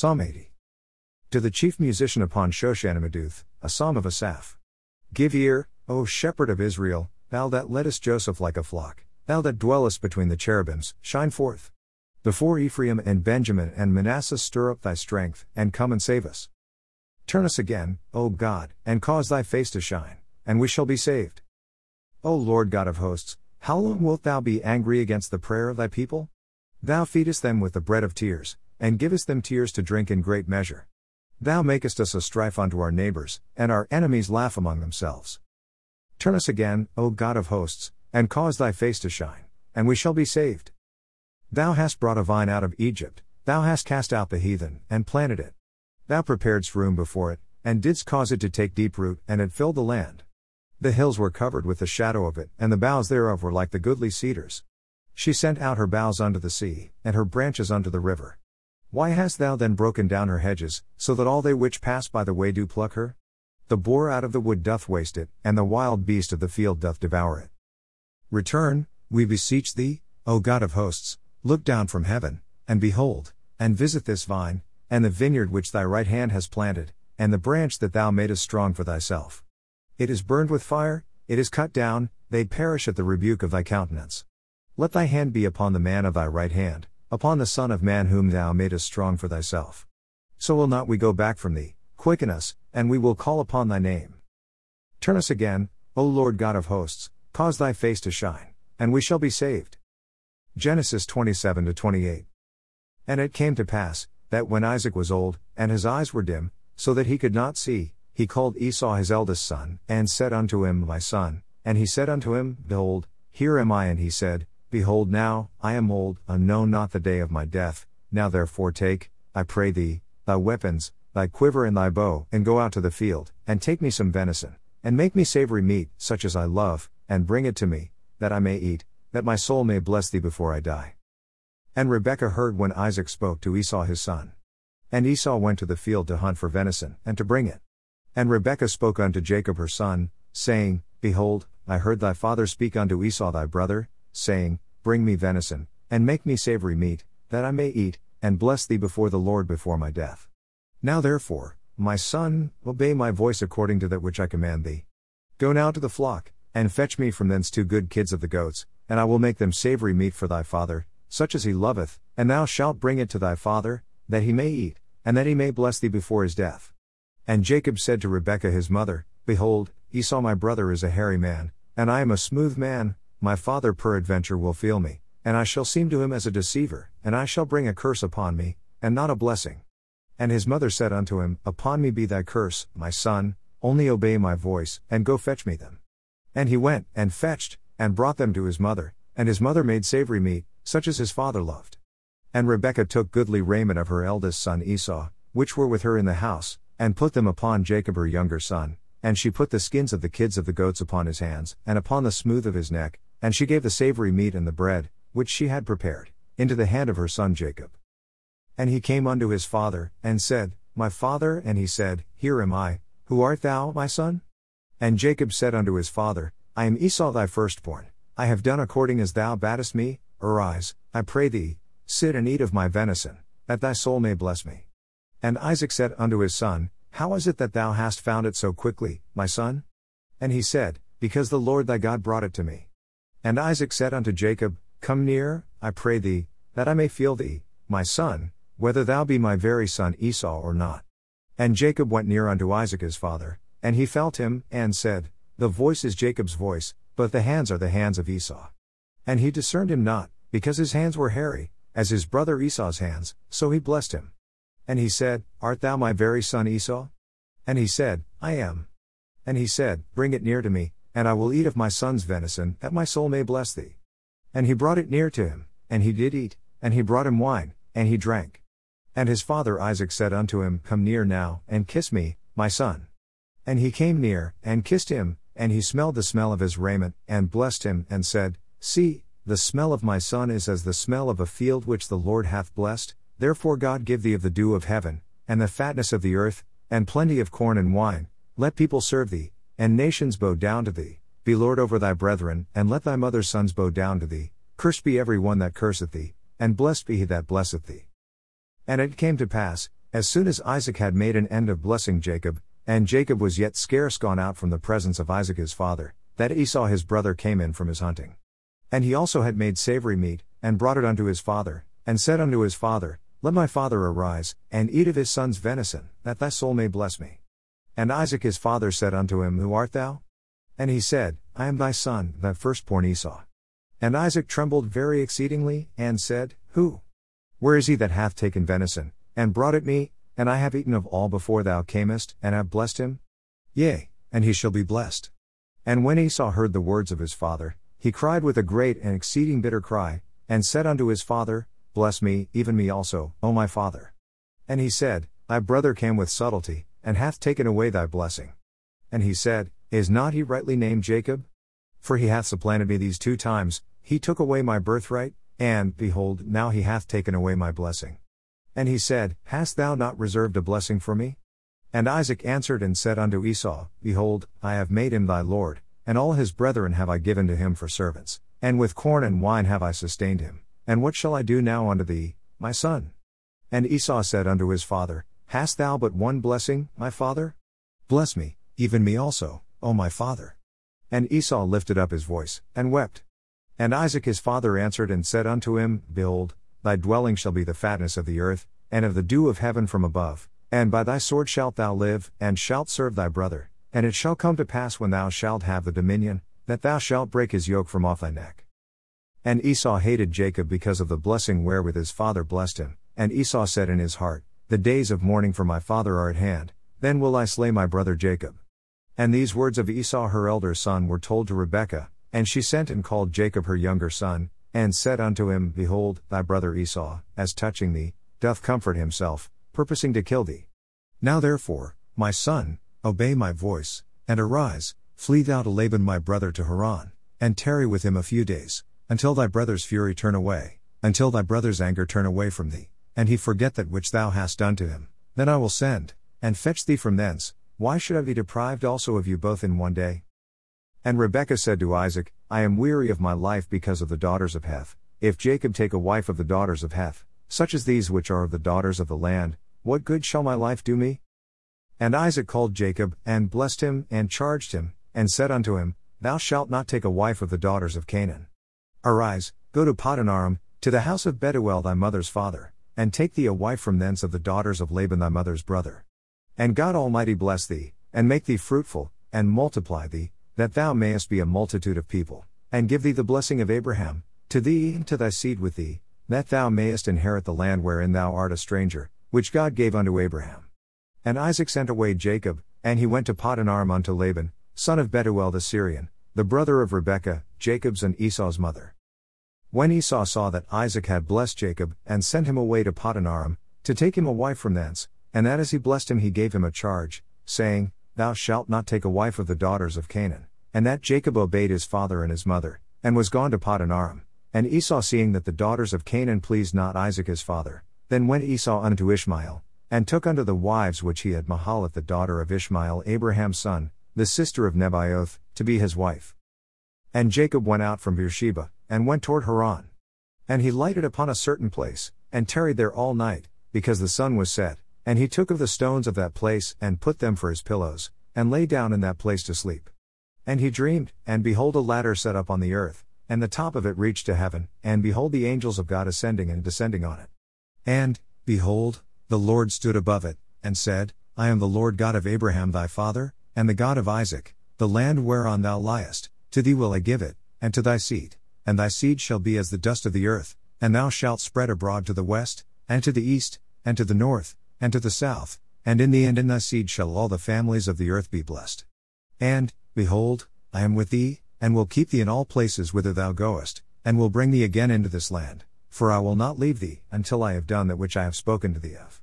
Psalm 80. To the chief musician upon Shoshannim-Eduth, a psalm of Asaph. Give ear, O shepherd of Israel, thou that leddest Joseph like a flock, thou that dwellest between the cherubims, shine forth. Before Ephraim and Benjamin and Manasseh stir up thy strength, and come and save us. Turn us again, O God, and cause thy face to shine, and we shall be saved. O Lord God of hosts, how long wilt thou be angry against the prayer of thy people? Thou feedest them with the bread of tears, and givest them tears to drink in great measure. Thou makest us a strife unto our neighbors, and our enemies laugh among themselves. Turn us again, O God of hosts, and cause thy face to shine, and we shall be saved. Thou hast brought a vine out of Egypt, thou hast cast out the heathen, and planted it. Thou preparedst room before it, and didst cause it to take deep root, and it filled the land. The hills were covered with the shadow of it, and the boughs thereof were like the goodly cedars. She sent out her boughs unto the sea, and her branches unto the river. Why hast thou then broken down her hedges, so that all they which pass by the way do pluck her? The boar out of the wood doth waste it, and the wild beast of the field doth devour it. Return, we beseech thee, O God of hosts, look down from heaven, and behold, and visit this vine, and the vineyard which thy right hand has planted, and the branch that thou madest strong for thyself. It is burned with fire, it is cut down, they perish at the rebuke of thy countenance. Let thy hand be upon the man of thy right hand, upon the Son of Man whom thou madest strong for thyself. So will not we go back from thee, quicken us, and we will call upon thy name. Turn us again, O Lord God of hosts, cause thy face to shine, and we shall be saved. Genesis 27 28. And it came to pass, that when Isaac was old, and his eyes were dim, so that he could not see, he called Esau his eldest son, and said unto him, My son. And he said unto him, Behold, here am I. And he said, Behold, now, I am old, and know not the day of my death. Now therefore take, I pray thee, thy weapons, thy quiver and thy bow, and go out to the field, and take me some venison, and make me savory meat, such as I love, and bring it to me, that I may eat, that my soul may bless thee before I die. And Rebekah heard when Isaac spoke to Esau his son. And Esau went to the field to hunt for venison, and to bring it. And Rebekah spoke unto Jacob her son, saying, Behold, I heard thy father speak unto Esau thy brother, saying, Bring me venison, and make me savory meat, that I may eat, and bless thee before the Lord before my death. Now therefore, my son, obey my voice according to that which I command thee. Go now to the flock, and fetch me from thence two good kids of the goats, and I will make them savory meat for thy father, such as he loveth, and thou shalt bring it to thy father, that he may eat, and that he may bless thee before his death. And Jacob said to Rebekah his mother, Behold, Esau my brother is a hairy man, and I am a smooth man, my father peradventure will feel me, and I shall seem to him as a deceiver, and I shall bring a curse upon me, and not a blessing. And his mother said unto him, Upon me be thy curse, my son, only obey my voice, and go fetch me them. And he went, and fetched, and brought them to his mother, and his mother made savory meat, such as his father loved. And Rebekah took goodly raiment of her eldest son Esau, which were with her in the house, and put them upon Jacob her younger son, and she put the skins of the kids of the goats upon his hands, and upon the smooth of his neck, and she gave the savory meat and the bread, which she had prepared, into the hand of her son Jacob. And he came unto his father, and said, My father, and he said, Here am I, who art thou, my son? And Jacob said unto his father, I am Esau thy firstborn, I have done according as thou badest me, arise, I pray thee, sit and eat of my venison, that thy soul may bless me. And Isaac said unto his son, How is it that thou hast found it so quickly, my son? And he said, Because the Lord thy God brought it to me. And Isaac said unto Jacob, Come near, I pray thee, that I may feel thee, my son, whether thou be my very son Esau or not. And Jacob went near unto Isaac his father, and he felt him, and said, The voice is Jacob's voice, but the hands are the hands of Esau. And he discerned him not, because his hands were hairy, as his brother Esau's hands, so he blessed him. And he said, Art thou my very son Esau? And he said, I am. And he said, Bring it near to me, and I will eat of my son's venison, that my soul may bless thee. And he brought it near to him, and he did eat, and he brought him wine, and he drank. And his father Isaac said unto him, Come near now, and kiss me, my son. And he came near, and kissed him, and he smelled the smell of his raiment, and blessed him, and said, See, the smell of my son is as the smell of a field which the Lord hath blessed, therefore God give thee of the dew of heaven, and the fatness of the earth, and plenty of corn and wine, let people serve thee, and nations bow down to thee, be Lord over thy brethren, and let thy mother's sons bow down to thee, cursed be every one that curseth thee, and blessed be he that blesseth thee. And it came to pass, As soon as Isaac had made an end of blessing Jacob, and Jacob was yet scarce gone out from the presence of Isaac his father, that Esau his brother came in from his hunting. And he also had made savory meat, and brought it unto his father, and said unto his father, Let my father arise, and eat of his son's venison, that thy soul may bless me. And Isaac his father said unto him, Who art thou? And he said, I am thy son, thy firstborn Esau. And Isaac trembled very exceedingly, and said, Who? Where is he that hath taken venison, and brought it me, and I have eaten of all before thou camest, and have blessed him? Yea, and he shall be blessed. And when Esau heard the words of his father, he cried with a great and exceeding bitter cry, and said unto his father, Bless me, even me also, O my father. And he said, Thy brother came with subtlety, and hath taken away thy blessing. And he said, Is not he rightly named Jacob? For he hath supplanted me these two times, he took away my birthright, and, behold, now he hath taken away my blessing. And he said, Hast thou not reserved a blessing for me? And Isaac answered and said unto Esau, Behold, I have made him thy lord, and all his brethren have I given to him for servants, and with corn and wine have I sustained him. And what shall I do now unto thee, my son? And Esau said unto his father, Hast thou but one blessing, my father? Bless me, even me also, O my father. And Esau lifted up his voice, and wept. And Isaac his father answered and said unto him, Behold, thy dwelling shall be the fatness of the earth, and of the dew of heaven from above, and by thy sword shalt thou live, and shalt serve thy brother, and it shall come to pass when thou shalt have the dominion, that thou shalt break his yoke from off thy neck. And Esau hated Jacob because of the blessing wherewith his father blessed him, and Esau said in his heart, The days of mourning for my father are at hand, then will I slay my brother Jacob. And these words of Esau her elder son were told to Rebekah, and she sent and called Jacob her younger son, and said unto him, Behold, thy brother Esau, as touching thee, doth comfort himself, purposing to kill thee. Now therefore, my son, obey my voice, and arise, flee thou to Laban my brother to Haran, and tarry with him a few days, until thy brother's fury turn away, until thy brother's anger turn away from thee, and he forget that which thou hast done to him. Then I will send, and fetch thee from thence. Why should I be deprived also of you both in one day? And Rebekah said to Isaac, I am weary of my life because of the daughters of Heth. If Jacob take a wife of the daughters of Heth, such as these which are of the daughters of the land, what good shall my life do me? And Isaac called Jacob, and blessed him, and charged him, and said unto him, Thou shalt not take a wife of the daughters of Canaan. Arise, go to Padanaram, to the house of Bethuel thy mother's father, and take thee a wife from thence of the daughters of Laban thy mother's brother. And God Almighty bless thee, and make thee fruitful, and multiply thee, that thou mayest be a multitude of people, and give thee the blessing of Abraham, to thee and to thy seed with thee, that thou mayest inherit the land wherein thou art a stranger, which God gave unto Abraham. And Isaac sent away Jacob, and he went to Padanaram unto Laban, son of Bethuel the Syrian, the brother of Rebekah, Jacob's and Esau's mother. When Esau saw that Isaac had blessed Jacob, and sent him away to Padanaram, to take him a wife from thence, and that as he blessed him he gave him a charge, saying, Thou shalt not take a wife of the daughters of Canaan, and that Jacob obeyed his father and his mother, and was gone to Padanaram. And Esau seeing that the daughters of Canaan pleased not Isaac his father, then went Esau unto Ishmael, and took unto the wives which he had Mahalath the daughter of Ishmael Abraham's son, the sister of Nebaioth, to be his wife. And Jacob went out from Beersheba, and went toward Haran. And he lighted upon a certain place, and tarried there all night, because the sun was set, and he took of the stones of that place, and put them for his pillows, and lay down in that place to sleep. And he dreamed, and behold a ladder set up on the earth, and the top of it reached to heaven, and behold the angels of God ascending and descending on it. And, behold, the Lord stood above it, and said, I am the Lord God of Abraham thy father, and the God of Isaac, the land whereon thou liest, to thee will I give it, and to thy seed, and thy seed shall be as the dust of the earth, and thou shalt spread abroad to the west, and to the east, and to the north, and to the south, and in thee and in thy seed shall all the families of the earth be blessed. And, behold, I am with thee, and will keep thee in all places whither thou goest, and will bring thee again into this land, for I will not leave thee, until I have done that which I have spoken to thee of.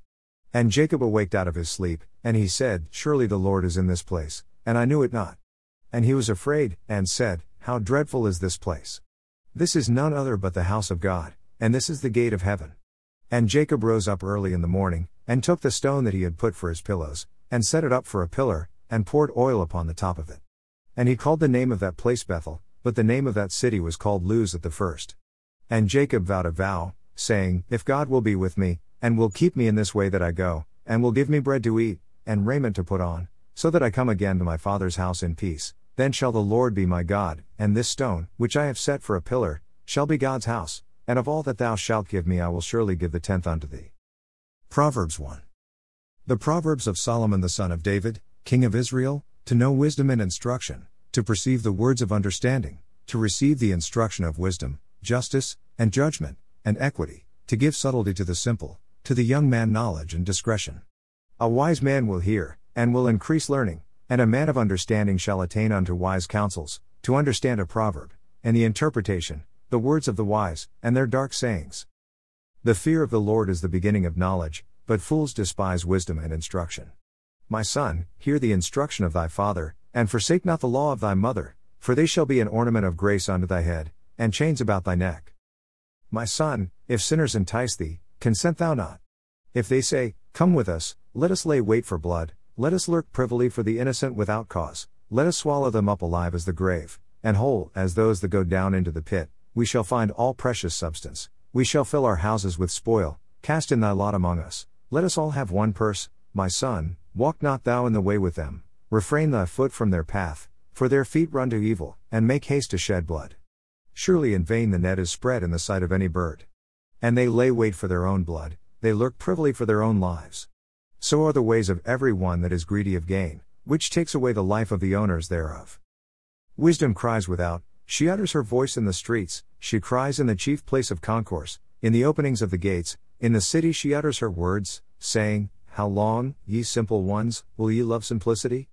And Jacob awaked out of his sleep, and he said, Surely the Lord is in this place, and I knew it not. And he was afraid, and said, How dreadful is this place! This is none other but the house of God, and this is the gate of heaven. And Jacob rose up early in the morning, and took the stone that he had put for his pillows, and set it up for a pillar, and poured oil upon the top of it. And he called the name of that place Bethel, but the name of that city was called Luz at the first. And Jacob vowed a vow, saying, If God will be with me, and will keep me in this way that I go, and will give me bread to eat, and raiment to put on, so that I come again to my father's house in peace. Then shall the Lord be my God, and this stone, which I have set for a pillar, shall be God's house, and of all that thou shalt give me I will surely give the tenth unto thee. Proverbs 1. The Proverbs of Solomon the son of David, king of Israel, to know wisdom and instruction, to perceive the words of understanding, to receive the instruction of wisdom, justice, and judgment, and equity, to give subtlety to the simple, to the young man knowledge and discretion. A wise man will hear, and will increase learning, and a man of understanding shall attain unto wise counsels, to understand a proverb, and the interpretation, the words of the wise, and their dark sayings. The fear of the Lord is the beginning of knowledge, but fools despise wisdom and instruction. My son, hear the instruction of thy father, and forsake not the law of thy mother, for they shall be an ornament of grace unto thy head, and chains about thy neck. My son, if sinners entice thee, consent thou not. If they say, Come with us, let us lay wait for blood, let us lurk privily for the innocent without cause, let us swallow them up alive as the grave, and whole as those that go down into the pit, we shall find all precious substance, we shall fill our houses with spoil, cast in thy lot among us, let us all have one purse, my son, walk not thou in the way with them, refrain thy foot from their path, for their feet run to evil, and make haste to shed blood. Surely in vain the net is spread in the sight of any bird. And they lay wait for their own blood, they lurk privily for their own lives. So are the ways of every one that is greedy of gain, which takes away the life of the owners thereof. Wisdom cries without, she utters her voice in the streets, she cries in the chief place of concourse, in the openings of the gates, in the city she utters her words, saying, How long, ye simple ones, will ye love simplicity?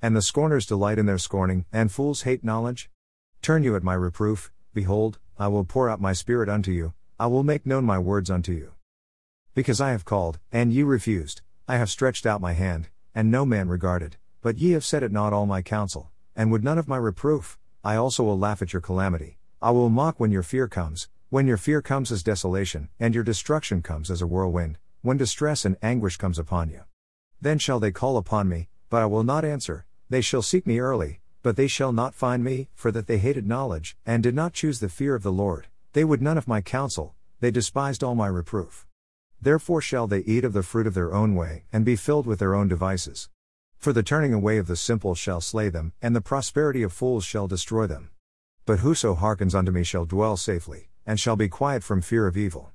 And the scorners delight in their scorning, and fools hate knowledge? Turn you at my reproof, behold, I will pour out my spirit unto you, I will make known my words unto you. Because I have called, and ye refused, I have stretched out my hand, and no man regarded, but ye have set at naught all my counsel, and would none of my reproof. I also will laugh at your calamity, I will mock when your fear comes, when your fear comes as desolation, and your destruction comes as a whirlwind, when distress and anguish comes upon you. Then shall they call upon me, but I will not answer, they shall seek me early, but they shall not find me, for that they hated knowledge, and did not choose the fear of the Lord, they would none of my counsel, they despised all my reproof. Therefore shall they eat of the fruit of their own way, and be filled with their own devices. For the turning away of the simple shall slay them, and the prosperity of fools shall destroy them. But whoso hearkens unto me shall dwell safely, and shall be quiet from fear of evil.